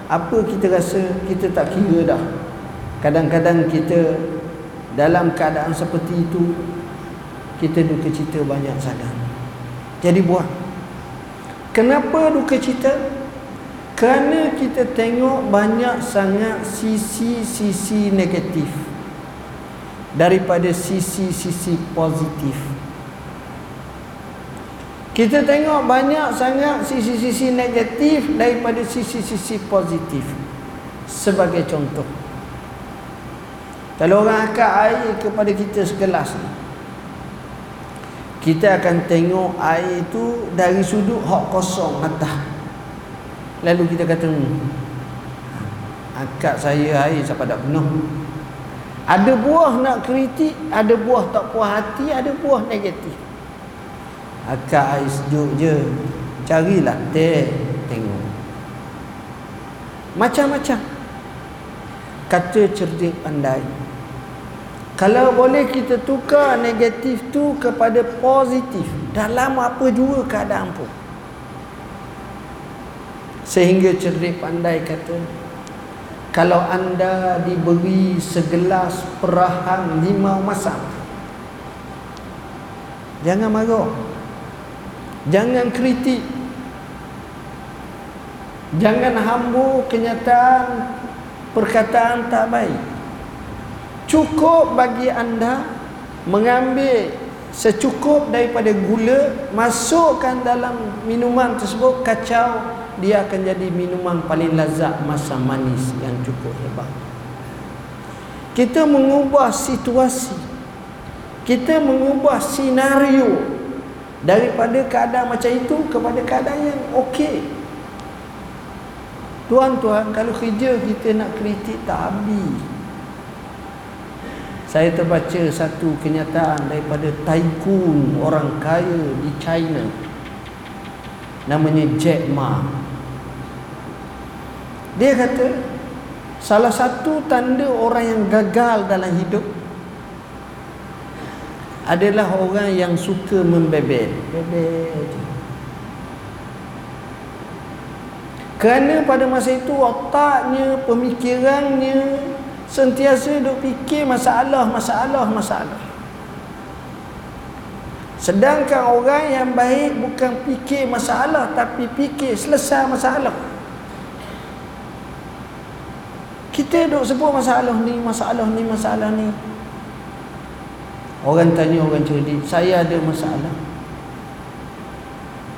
apa kita rasa kita tak kira dah. Kadang-kadang kita dalam keadaan seperti itu kita duka cita banyak sangat. Jadi buat. Kenapa duka cita? Kerana kita tengok banyak sangat sisi-sisi negatif daripada sisi-sisi positif. Kita tengok banyak sangat sisi-sisi negatif daripada sisi-sisi positif. Sebagai contoh. Kalau orang angkat air kepada kita segelas ni. Kita akan tengok air itu dari sudut hak kosong atas. Lalu kita kata hmm, Akak saya air siapa tak penuh Ada buah nak kritik Ada buah tak puas hati Ada buah negatif Akak air sejuk je. Carilah teh Tengok. Macam-macam. Kata cerdik pandai. Kalau boleh kita tukar negatif tu kepada positif Dalam apa juga keadaan pun. Sehingga cerdik pandai kata Kalau anda diberi segelas perahan limau masak Jangan marah Jangan kritik Jangan hambur kenyataan perkataan tak baik Cukup bagi anda mengambil secukup daripada gula Masukkan dalam minuman tersebut kacau dia akan jadi minuman paling lazat masa manis yang cukup hebat. Kita mengubah situasi. Kita mengubah senario daripada keadaan macam itu kepada keadaan yang okey. Tuan-tuan, kalau kerja kita nak kritik tak habis. Saya terbaca satu kenyataan daripada tycoon orang kaya di China. Namanya Jack Ma. Dia kata salah satu tanda orang yang gagal dalam hidup adalah orang yang suka membebel. Bebel Kerana pada masa itu otaknya, pemikirannya sentiasa duk fikir masalah, masalah, masalah. Sedangkan orang yang baik bukan fikir masalah tapi fikir selesai masalah. Kita duk sebut masalah ni, masalah ni, masalah ni. Orang tanya orang cerdik, saya ada masalah.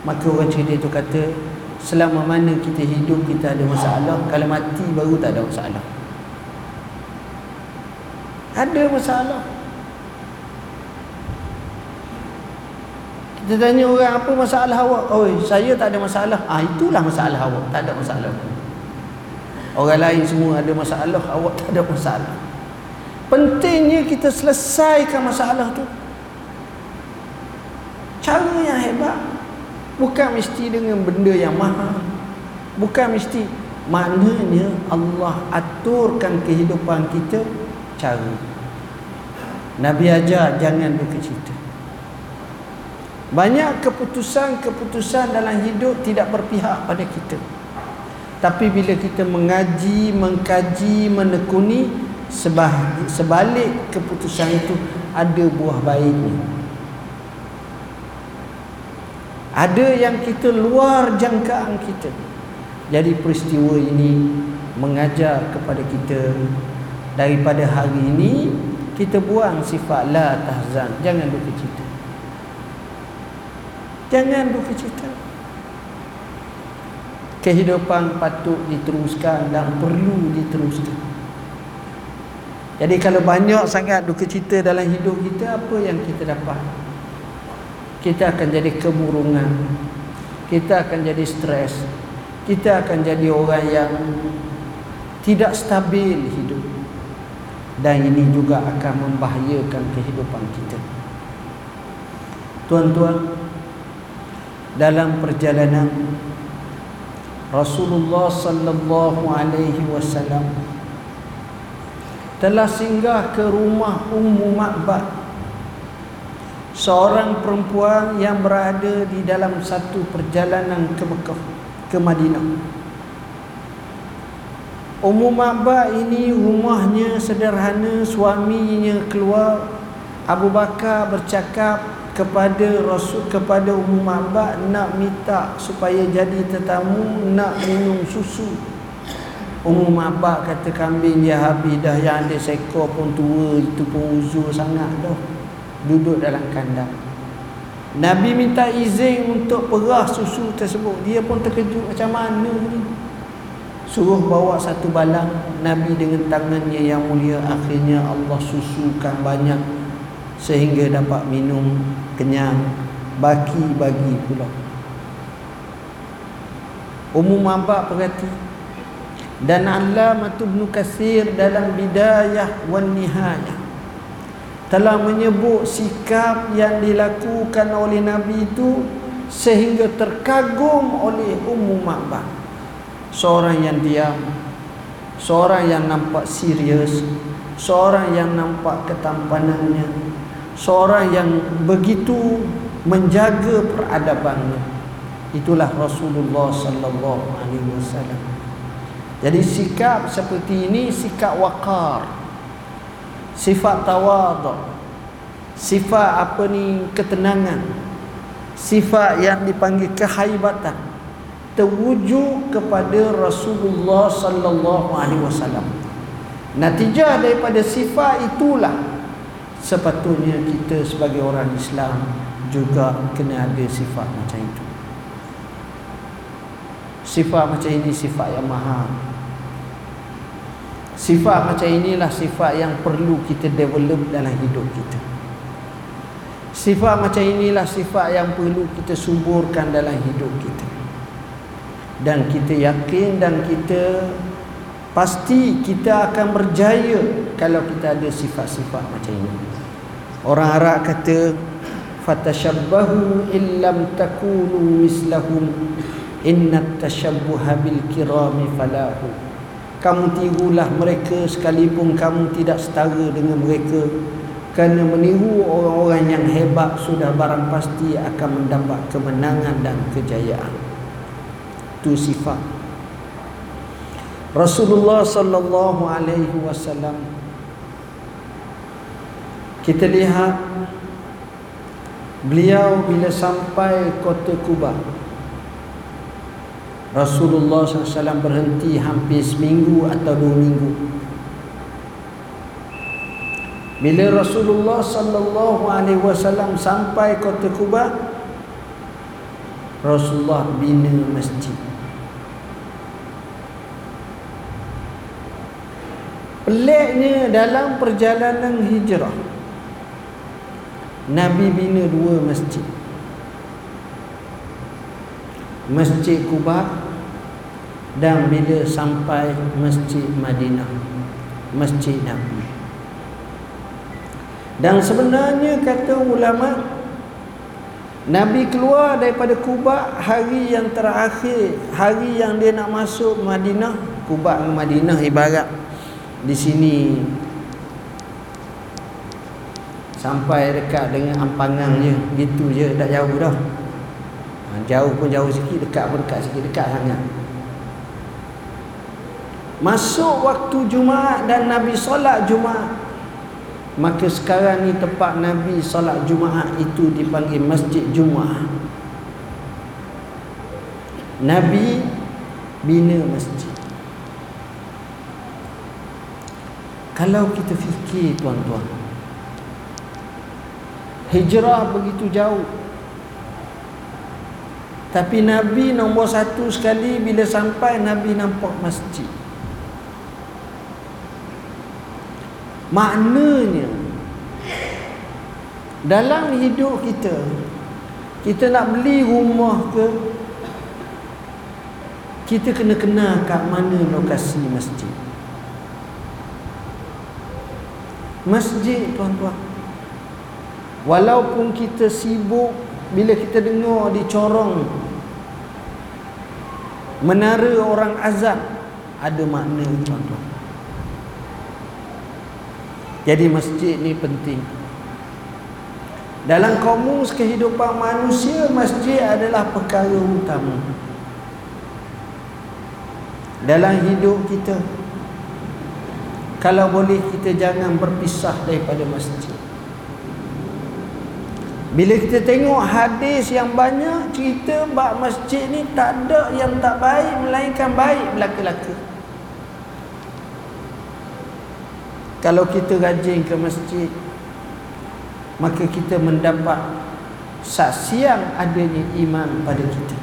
Maka orang cerdik itu kata, selama mana kita hidup kita ada masalah, kalau mati baru tak ada masalah. Ada masalah. Kita tanya orang apa masalah awak? Oh, saya tak ada masalah. Ah, itulah masalah awak, tak ada masalah. Orang lain semua ada masalah, awak tak ada masalah. Pentingnya kita selesaikan masalah tu. Cara yang hebat bukan mesti dengan benda yang mahal. Bukan mesti maknanya Allah aturkan kehidupan kita cara. Nabi ajar jangan duka cita. Banyak keputusan-keputusan dalam hidup tidak berpihak pada kita. Tapi bila kita mengaji, mengkaji, menekuni, sebalik keputusan itu ada buah baiknya. Ada yang kita luar jangkaan kita. Jadi peristiwa ini mengajar kepada kita daripada hari ini kita buang sifat la tahzan. Jangan duka cita jangan duka cita kehidupan patut diteruskan dan perlu diteruskan jadi kalau banyak sangat duka cita dalam hidup kita Apa yang kita dapat? Kita akan jadi kemurungan. Kita akan jadi stres. Kita akan jadi orang yang Tidak stabil hidup. Dan ini juga akan membahayakan kehidupan kita. Tuan-tuan Dalam perjalanan Rasulullah sallallahu alaihi wasallam telah singgah ke rumah Ummu Ma'bad seorang perempuan yang berada di dalam satu perjalanan ke Mekah ke Madinah. Ummu Ma'bad ini rumahnya sederhana suaminya keluar. Abu Bakar bercakap kepada Rasul kepada Ummu Ma'bad nak minta supaya jadi tetamu nak minum susu Umum abak kata kambing dia habis dah yang ada seekor pun tua itu pun uzur sangat dah. Duduk dalam kandang. Nabi minta izin untuk perah susu tersebut. Dia pun terkejut macam mana ni. Suruh bawa satu balang Nabi dengan tangannya yang mulia akhirnya Allah susukan banyak sehingga dapat minum kenyang bagi-bagi pula. Umum abak perhati dan Allamah Ibn Kasir dalam Bidayah wan Nihayah telah menyebut sikap yang dilakukan oleh Nabi itu sehingga terkagum oleh Ummu Ma'bah. Seorang yang diam seorang yang nampak serius seorang yang nampak ketampanannya seorang yang begitu menjaga peradabannya. Itulah Rasulullah sallallahu alaihi wasallam jadi sikap seperti ini sikap wakar. Sifat tawaduk. Sifat apa ni ketenangan. Sifat yang dipanggil kehaibatan. Terwujud kepada Rasulullah sallallahu alaihi wasallam. Natijah daripada sifat itulah sepatutnya kita sebagai orang Islam juga kena ada sifat macam itu. Sifat macam ini sifat yang mahal. Sifat macam inilah sifat yang perlu kita develop dalam hidup kita. Sifat macam inilah sifat yang perlu kita suburkan dalam hidup kita. Dan kita yakin dan kita Pasti kita akan berjaya Kalau kita ada sifat-sifat macam ini. Orang Arab kata Fatashabbahu illam takunu mislahum Inna tashabbuha bil kirami falahu. Kamu tirulah mereka sekalipun kamu tidak setara dengan mereka. Kerana meniru orang-orang yang hebat sudah barang pasti akan mendapat kemenangan dan kejayaan. Itu sifat. Rasulullah sallallahu alaihi wasallam. Kita lihat beliau bila sampai kota Kubah Rasulullah SAW berhenti hampir seminggu atau dua minggu. Bila Rasulullah sallallahu alaihi wasallam sampai kota Kuba Rasulullah bina masjid. Peliknya dalam perjalanan hijrah Nabi bina dua masjid. Masjid Kuba Dan bila sampai Masjid Madinah Masjid Nabi dan sebenarnya kata ulama Nabi keluar daripada Kuba hari yang terakhir, hari yang dia nak masuk Madinah, Kuba dengan Madinah ibarat di sini sampai dekat dengan ampangan je, gitu je, tak jauh dah. Ha, jauh pun jauh sikit, dekat pun dekat sikit, dekat sangat. Masuk waktu Jumaat dan Nabi solat Jumaat Maka sekarang ni tempat Nabi solat Jumaat itu dipanggil Masjid Jumaat. Nabi bina masjid. Kalau kita fikir tuan-tuan. Hijrah begitu jauh. Tapi Nabi nombor satu sekali bila sampai Nabi nampak masjid. Maknanya dalam hidup kita kita nak beli rumah ke kita kena kenal kat mana lokasi masjid. Masjid tuan-tuan. Walaupun kita sibuk bila kita dengar di corong menara orang azan ada makna tuan-tuan. Jadi masjid ni penting. Dalam komus kehidupan manusia, masjid adalah perkara utama. Dalam hidup kita, kalau boleh kita jangan berpisah daripada masjid. Bila kita tengok hadis yang banyak cerita bab masjid ni tak ada yang tak baik melainkan baik belaka-laka. Kalau kita rajin ke masjid Maka kita mendapat Saksian adanya iman pada kita.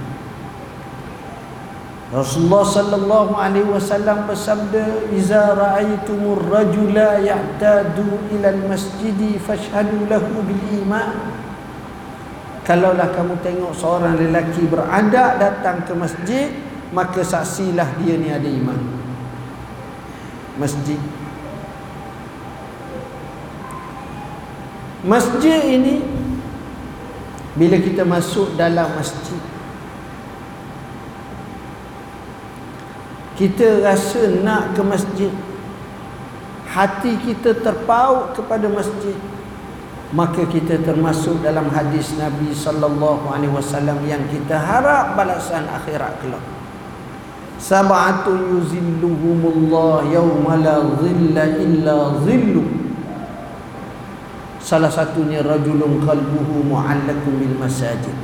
Rasulullah sallallahu alaihi wasallam bersabda iza ra'aitumur rajula ya'tadu ila al-masjid fashhadu lahu bil iman. Kalaulah kamu tengok seorang lelaki berada datang ke masjid maka saksilah dia ni ada iman. Masjid Masjid ini bila kita masuk dalam masjid kita rasa nak ke masjid. Hati kita terpaut kepada masjid. Maka kita termasuk dalam hadis Nabi sallallahu alaihi wasallam yang kita harap balasan akhirat kelak. Sab'atun yuzilluhumullah yawma la dhilla illa dhilluh Salah satunya rajulun qalbuhu mu'allakun bil masajid.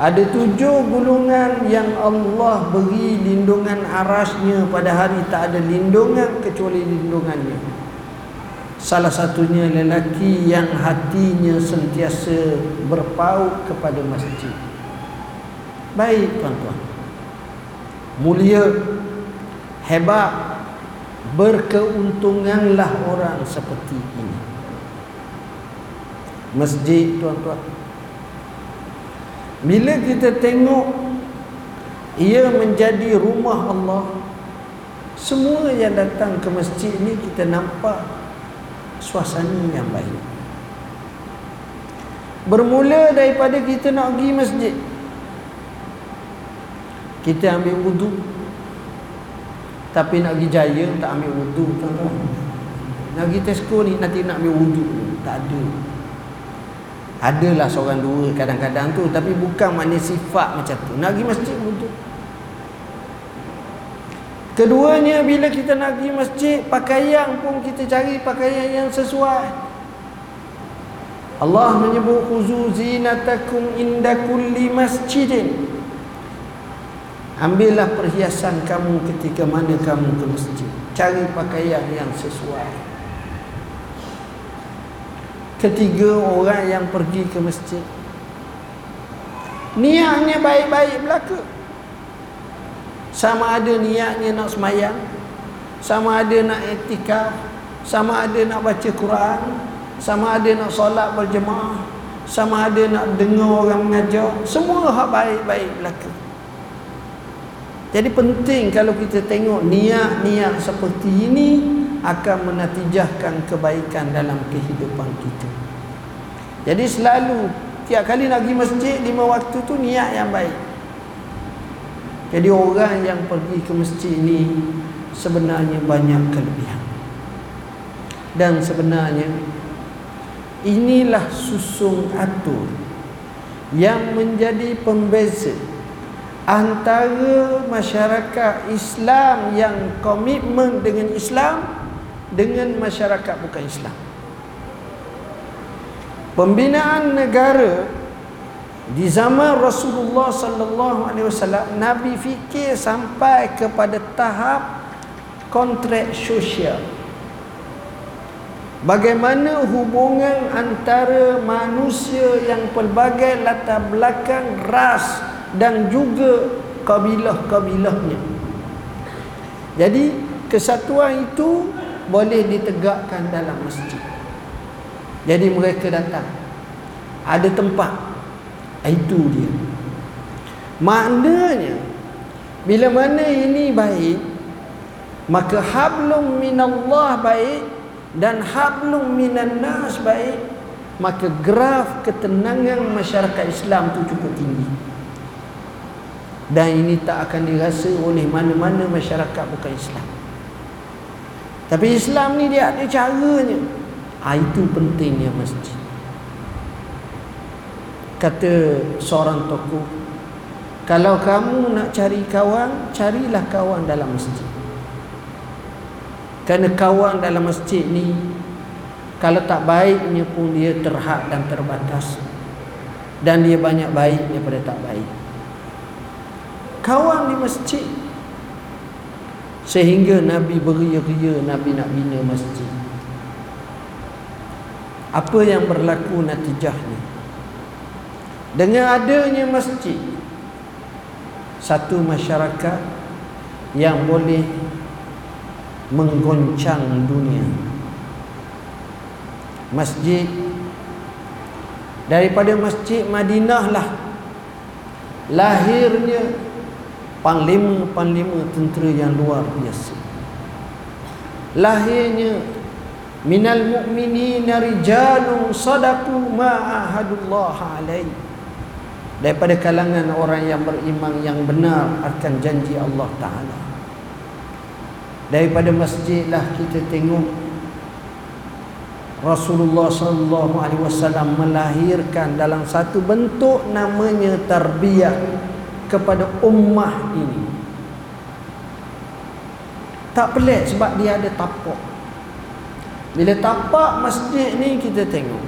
Ada tujuh gulungan yang Allah beri lindungan arasnya pada hari tak ada lindungan kecuali lindungannya. Salah satunya lelaki yang hatinya sentiasa berpaut kepada masjid. Baik tuan-tuan. Mulia, hebat, berkeuntunganlah orang seperti ini masjid tuan-tuan. Bila kita tengok ia menjadi rumah Allah semua yang datang ke masjid ni kita nampak suasana yang baik. Bermula daripada kita nak pergi masjid kita ambil wudu. Tapi nak pergi jaya tak ambil wudu tuan-tuan. Nak pergi Tesco ni nanti nak ambil wudu. Tak ada Adalah seorang dua kadang-kadang tu Tapi bukan makna sifat macam tu. Nak pergi masjid untuk Keduanya bila kita nak pergi masjid Pakaian pun kita cari pakaian yang sesuai. Allah menyebut Khuzu zinatakum inda kulli masjidin. Ambillah perhiasan kamu ketika mana kamu ke masjid. Cari pakaian yang sesuai ketiga orang yang pergi ke masjid. Niatnya baik-baik belaka. Sama ada niatnya nak semayang. Sama ada nak etikaf sama ada nak baca Quran. Sama ada nak solat berjemaah. Sama ada nak dengar orang mengajar. Semua hak baik-baik belaka jadi penting kalau kita tengok niat-niat seperti ini akan menatijahkan kebaikan dalam kehidupan kita. Jadi selalu tiap kali nak pergi masjid lima waktu tu niat yang baik. Jadi orang yang pergi ke masjid ini sebenarnya banyak kelebihan. Dan sebenarnya inilah susung atur yang menjadi pembeza antara masyarakat Islam yang komitmen dengan Islam dengan masyarakat bukan Islam. Pembinaan negara di zaman Rasulullah sallallahu alaihi wasallam Nabi fikir sampai kepada tahap kontrak sosial. Bagaimana hubungan antara manusia yang pelbagai latar belakang ras dan juga kabilah-kabilahnya. Jadi kesatuan itu boleh ditegakkan dalam masjid. Jadi mereka datang. Ada tempat. Itu dia. Maknanya bila mana ini baik maka hablum minallah baik dan hablum minan nas baik maka graf ketenangan masyarakat Islam itu cukup tinggi dan ini tak akan dirasa oleh mana-mana masyarakat bukan Islam. Tapi Islam ni dia ada caranya. Ha, itu pentingnya masjid. Kata seorang tokoh kalau kamu nak cari kawan carilah kawan dalam masjid. Kerana kawan dalam masjid ni kalau tak baiknya pun dia terhad dan terbatas. Dan dia banyak baik daripada tak baik kawan di masjid. Sehingga Nabi beria-ria Nabi nak bina masjid. Apa yang berlaku natijahnya? Dengan adanya masjid satu masyarakat yang boleh menggoncang dunia. Masjid daripada masjid Madinah lah lahirnya panglima-panglima tentera yang luar biasa. Lahirnya minal mu'minina rijalun sadaku ma'ahadullah alaih daripada kalangan orang yang beriman yang benar akan janji Allah Ta'ala. Daripada masjid lah kita tengok Rasulullah sallallahu alaihi wasallam melahirkan dalam satu bentuk namanya tarbiyah kepada ummah ini. Tak pelik sebab dia ada tapak. Bila tapak masjid ni kita tengok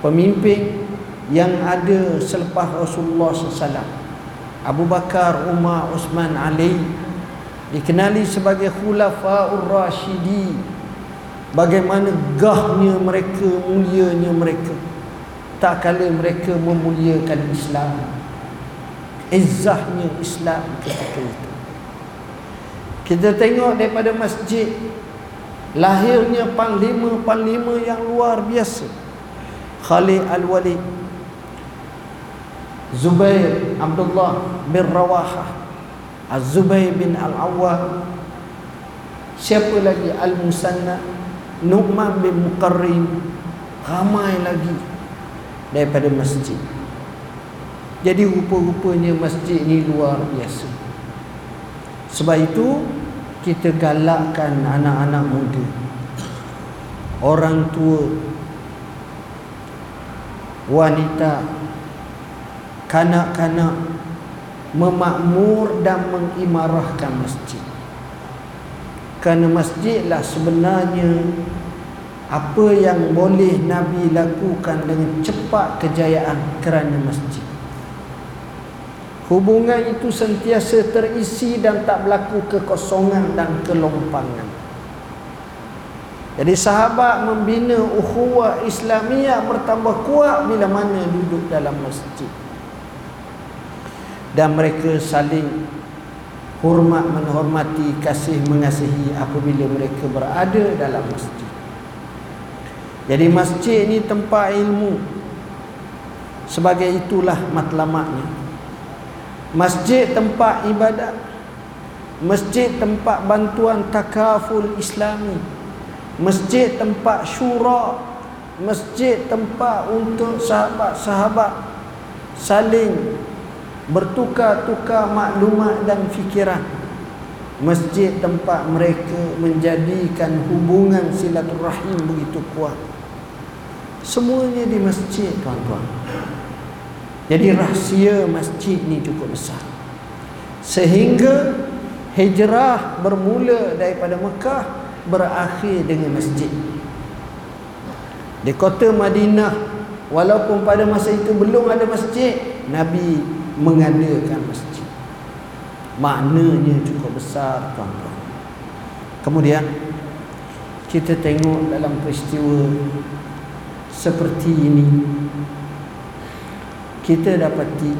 pemimpin yang ada selepas Rasulullah SAW Abu Bakar, Umar, Osman, Ali dikenali sebagai khulafa'ur rasyidi bagaimana gahnya mereka mulianya mereka. Tak kala mereka memuliakan Islam izzahnya Islam ketika itu. Kita tengok daripada masjid lahirnya panglima-panglima yang luar biasa. Khalid Al-Walid Zubair Abdullah bin Rawahah Az-Zubair bin Al-Awwah siapa lagi? Al-Musanna Nu'man bin Muqarrim ramai lagi daripada masjid jadi rupa-rupanya masjid ni luar biasa. Sebab itu kita galakkan anak-anak muda. Orang tua wanita kanak-kanak memakmur dan mengimarahkan masjid. Kerana masjidlah sebenarnya apa yang boleh Nabi lakukan dengan cepat kejayaan kerana masjid. Hubungan itu sentiasa terisi dan tak berlaku kekosongan dan kelompangan. jadi sahabat membina ukhuwah Islamiyah bertambah kuat bila mana duduk dalam masjid. Dan mereka saling hormat menghormati, kasih mengasihi apabila mereka berada dalam masjid. Jadi masjid ini tempat ilmu. Sebagai itulah matlamatnya. Masjid tempat ibadat. Masjid tempat bantuan takaful Islami. Masjid tempat syura. Masjid tempat untuk sahabat-sahabat saling bertukar-tukar maklumat dan fikiran. Masjid tempat mereka menjadikan hubungan silaturahim begitu kuat. Semuanya di masjid tuan-tuan jadi rahsia masjid ni cukup besar. Sehingga hijrah bermula daripada Mekah berakhir dengan masjid. Di kota Madinah walaupun pada masa itu belum ada masjid Nabi mengadakan masjid. Maknanya cukup besar tuan-tuan. Kemudian kita tengok dalam peristiwa seperti ini kita dapati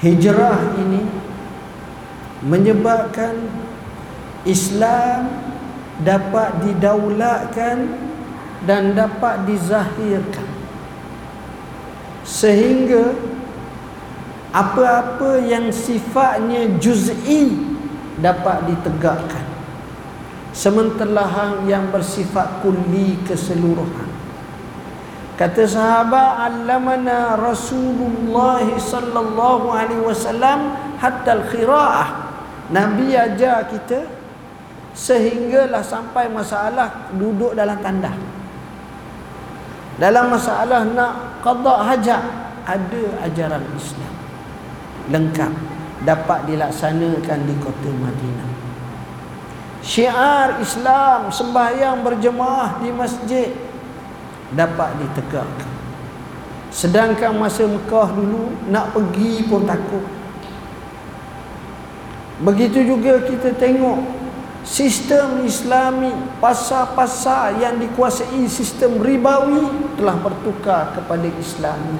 hijrah ini menyebabkan Islam dapat didaulatkan dan dapat dizahirkan. Sehingga apa-apa yang sifatnya juz'i dapat ditegakkan. Sementara yang bersifat kulli keseluruhan kata sahabat allamana rasulullah sallallahu alaihi wasallam hatta al-qiraah nabi ajar kita sehinggalah sampai masalah duduk dalam tanda. Dalam masalah nak qada hajat ada ajaran Islam lengkap dapat dilaksanakan di kota Madinah. Syiar Islam sembahyang berjemaah di masjid dapat ditegakkan sedangkan masa Mekah dulu nak pergi pun takut. Begitu juga kita tengok sistem islami pasar-pasar yang dikuasai sistem ribawi telah bertukar kepada islami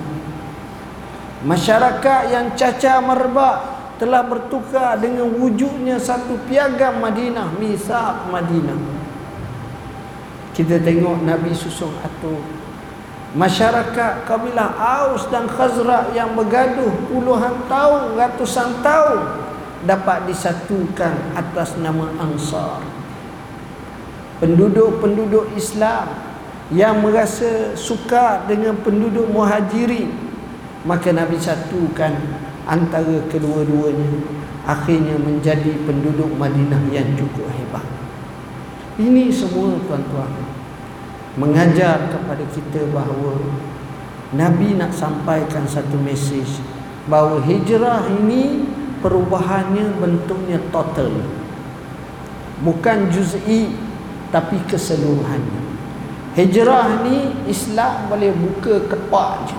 masyarakat yang cacar merbak telah bertukar dengan wujudnya satu piagam Madinah misak Madinah kita tengok Nabi susung atur masyarakat kabilah Aus dan Khazraj yang bergaduh puluhan tahun ratusan tahun dapat disatukan atas nama Ansar. Penduduk-penduduk Islam yang merasa suka dengan penduduk Muhajirin maka Nabi satukan antara kedua-duanya akhirnya menjadi penduduk Madinah yang cukup hebat. Ini semua tuan-tuan mengajar kepada kita bahawa Nabi nak sampaikan satu mesej bahawa hijrah ini perubahannya bentuknya total. Bukan juz'i tapi keseluruhannya. Hijrah ni Islam boleh buka kepak je.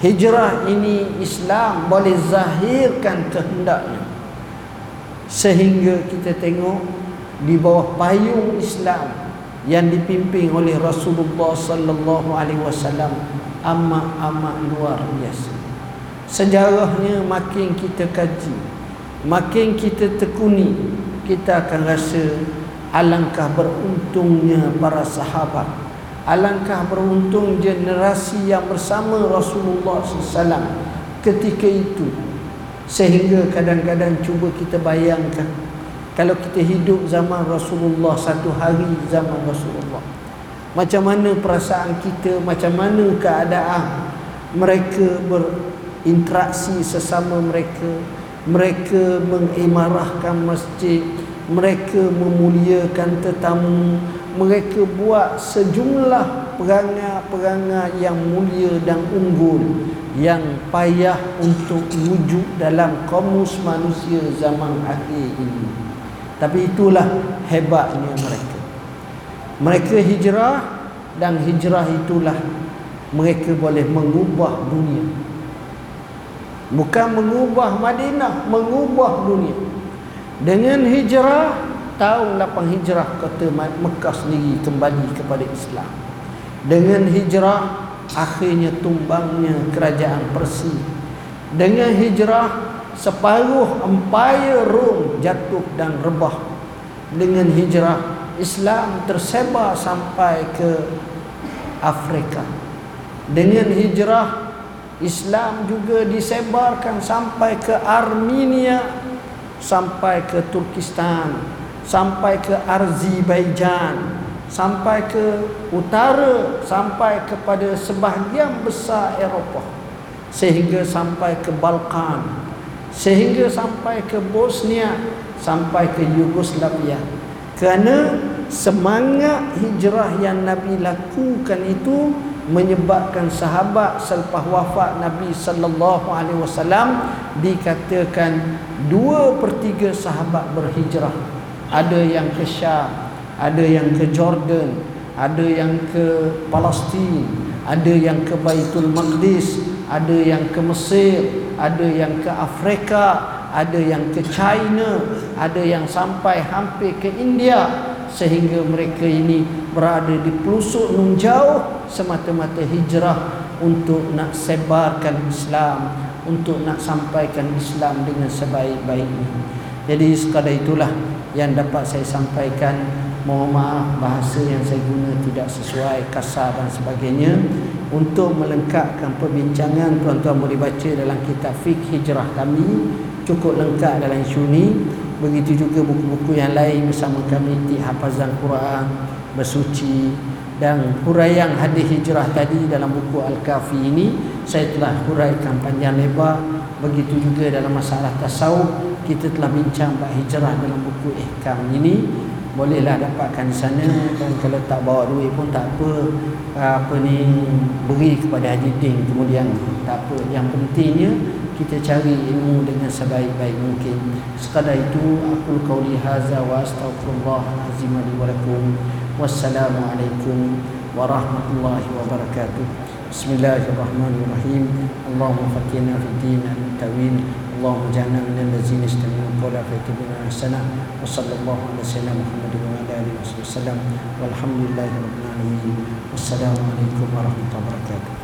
Hijrah ini Islam boleh zahirkan kehendaknya. Sehingga kita tengok di bawah payung Islam yang dipimpin oleh Rasulullah sallallahu alaihi wasallam amat-amat luar biasa. Sejarahnya makin kita kaji makin kita tekuni kita akan rasa alangkah beruntungnya para sahabat alangkah beruntung generasi yang bersama Rasulullah SAW ketika itu. Sehingga kadang-kadang cuba kita bayangkan kalau kita hidup zaman Rasulullah satu hari zaman Rasulullah. Macam mana perasaan kita macam mana keadaan mereka ber, interaksi sesama mereka mereka mengimarahkan masjid mereka memuliakan tetamu mereka buat sejumlah perangai-perangai yang mulia dan unggul yang payah untuk wujud dalam komus manusia zaman akhir ini tapi itulah hebatnya mereka. Mereka hijrah dan hijrah itulah mereka boleh mengubah dunia. Bukan mengubah Madinah, mengubah dunia. Dengan hijrah tahun 8 hijrah kota Mekah sendiri kembali kepada Islam. Dengan hijrah akhirnya tumbangnya kerajaan Persia. Dengan hijrah separuh empire Rom jatuh dan rebah. Dengan hijrah Islam tersebar sampai ke Afrika. Dengan hijrah Islam juga disebarkan sampai ke Armenia sampai ke Turkistan sampai ke Azerbaijan sampai ke utara sampai kepada sebahagian besar Eropah sehingga sampai ke Balkan sehingga sampai ke Bosnia sampai ke Yugoslavia. Kerana semangat hijrah yang Nabi lakukan itu menyebabkan sahabat selepas wafat Nabi sallallahu alaihi wasallam dikatakan dua per tiga sahabat berhijrah. Ada yang ke Syam ada yang ke Jordan ada yang ke Palestin ada yang ke Baitul Maqdis ada yang ke Mesir ada yang ke Afrika ada yang ke China ada yang sampai hampir ke India sehingga mereka ini berada di pelosok nun jauh semata-mata hijrah untuk nak sebarkan Islam untuk nak sampaikan Islam dengan sebaik-baiknya. Jadi sekadar itulah yang dapat saya sampaikan. Mohon maaf bahasa yang saya guna tidak sesuai kasar dan sebagainya untuk melengkapkan perbincangan tuan-tuan boleh baca dalam kitab Fiqh Hijrah kami. Cukup lengkap dalam isu ini begitu juga buku-buku yang lain bersama kami di hafazan Quran bersuci dan huraian hadis hijrah tadi dalam buku Al-Kafi ini. Saya telah huraikan panjang lebar. Begitu juga dalam masalah tasawuf kita telah bincang bab hijrah dalam buku ihkam ini bolehlah dapatkan sana dan kalau tak bawa duit pun tak apa. Apa ni beri kepada Haji Ding kemudian tak apa. Yang pentingnya kita cari ilmu dengan sebaik-baik mungkin. Sekadar itu aku qauli hadza wa astaghfirullah azim wa lakum. Wassalamualaikum warahmatullahi wabarakatuh. Bismillahirrahmanirrahim. Allahumma fakina fid din al-tawil اللهم اجعلنا من الذين يستمعون القول فيتبعون أحسنه وصلى الله على سيدنا محمد وعلى آله وصحبه وسلم. والحمد لله رب العالمين. والسلام عليكم ورحمة الله وبركاته.